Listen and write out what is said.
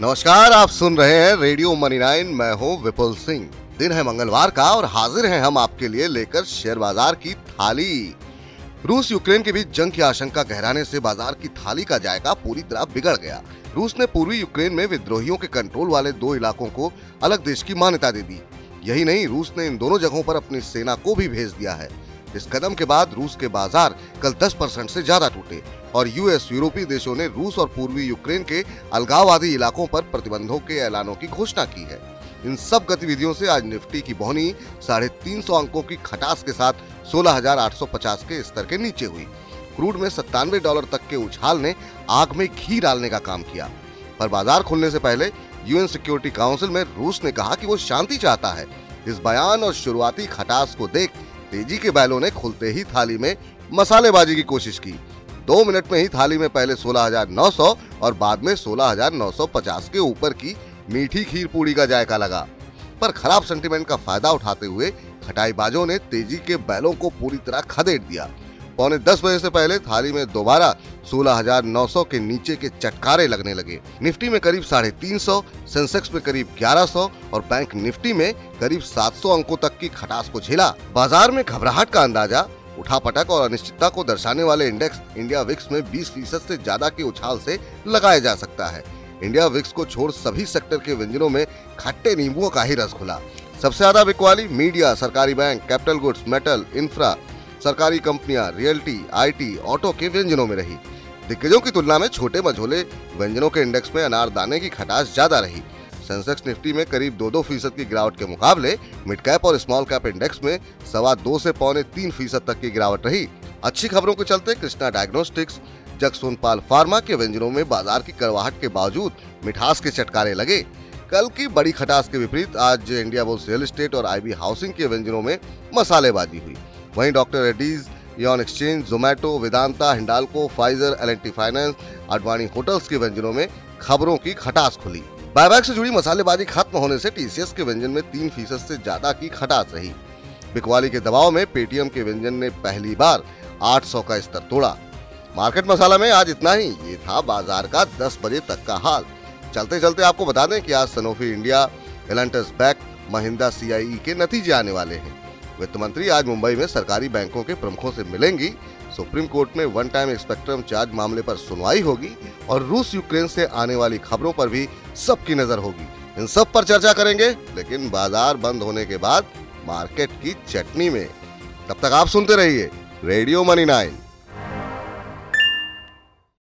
नमस्कार, आप सुन रहे हैं रेडियो मनी नाइन। मैं हूँ विपुल सिंह। दिन है मंगलवार का और हाजिर हैं हम आपके लिए लेकर शेयर बाज़ार की थाली। रूस यूक्रेन के बीच जंग की आशंका गहराने से बाज़ार की थाली का जायका पूरी तरह बिगड़ गया। रूस ने पूर्वी यूक्रेन में विद्रोहियों के कंट्रोल वाले दो इलाकों को अलग देश की मान्यता दे दी। यही नहीं, रूस ने इन दोनों जगहों पर अपनी सेना को भी भेज दिया है। इस कदम के बाद रूस के बाज़ार कल 10 परसेंट से ज़्यादा टूटे और यूएस यूरोपीय देशों ने रूस और पूर्वी यूक्रेन के अलगाववादी इलाकों पर प्रतिबंधों के ऐलानों की घोषणा की है। इन सब गतिविधियों से आज निफ्टी की बोहनी साढ़े तीन सौ अंकों की खटास के साथ 16,850 के स्तर के नीचे हुई। क्रूड में सत्तानवे डॉलर तक के उछाल ने आग में घी डालने का काम किया। पर बाज़ार खुलने से पहले यूएन सिक्योरिटी काउंसिल में रूस ने कहा कि वो शांति चाहता है। इस बयान और शुरुआती खटास को देख तेज़ी के बैलों ने खुलते ही थाली में मसालेबाजी की कोशिश की। दो मिनट में ही थाली में पहले 16,900 और बाद में 16,950 के ऊपर की मीठी खीर पूड़ी का जायका लगा। पर खराब सेंटीमेंट का फ़ायदा उठाते हुए खटाईबाजों ने तेज़ी के बैलों को पूरी तरह खदेड़ दिया। पौने दस बजे से पहले थाली में दोबारा 16,900 के नीचे के चटकारे लगने लगे। निफ्टी में करीब साढ़े तीन सौ सेंसेक्स में करीब 1100 और बैंक निफ्टी में करीब 700 अंकों तक की खटास को झेला। बाज़ार में घबराहट का अंदाज़ा उठापटक और अनिश्चितता को दर्शाने वाले इंडेक्स इंडिया विक्स में 20 फ़ीसद ऐसी ज़्यादा के उछाल से लगाया जा सकता है। इंडिया विक्स को छोड़ सभी सेक्टर के व्यंजनों में खट्टे नींबुओं का ही रस खुला सबसे ज़्यादा बिकवाली मीडिया सरकारी bank capital goods metal infra सरकारी कंपनियाँ, रियल्टी, आईटी, ऑटो के व्यंजनों में रही। दिग्गजों की तुलना में छोटे मझोले व्यंजनों के इंडेक्स में अनारदाने की खटास ज़्यादा रही। सेंसेक्स निफ्टी में करीब दो दो फ़ीसद की गिरावट के मुकाबले मिड कैप और स्मॉल कैप इंडेक्स में सवा दो से पौने तीन फ़ीसद तक की गिरावट रही। अच्छी खबरों के चलते कृष्णा डायग्नोस्टिक्स जगसोनपाल फार्मा के व्यंजनों में बाज़ार की करवाहट के बावजूद मिठास के चटकारे लगे। कल की बड़ी खटास के विपरीत आज इंडिया बुल्स रियल स्टेट और आईबी हाउसिंग के व्यंजनों में मसालेबाजी हुई। वहीं डॉक्टर रेड्डीज, यौन exchange, Zomato, Vedanta, Hindalco, Pfizer L finance Advani hotels के व्यंजनों में खबरों की खटास खुली। बायबैक से जुड़ी मसालेबाजी खत्म होने से टीसीएस के व्यंजन में तीन फ़ीसद से ज़्यादा की खटास रही। बिकवाली के दबाव में पेटीएम के व्यंजन ने पहली बार 800 का स्तर तोड़ा। मार्केट मसाला में आज इतना ही, ये था बाज़ार का 10 बजे तक का हाल। चलते चलते आपको बता दें कि आज सनोफी इंडिया एलेंटस बैक महिंद्रा सीआईई के नतीजे आने वाले हैं। वित्त मंत्री आज मुंबई में सरकारी बैंकों के प्रमुखों से मिलेंगी। सुप्रीम कोर्ट में वन टाइम स्पेक्ट्रम चार्ज मामले पर सुनवाई होगी और रूस यूक्रेन से आने वाली खबरों पर भी सबकी नज़र होगी। इन सब पर चर्चा करेंगे, लेकिन बाज़ार बंद होने के बाद मार्केट की चटनी में। तब तक आप सुनते रहिए रेडियो मनी नाइन।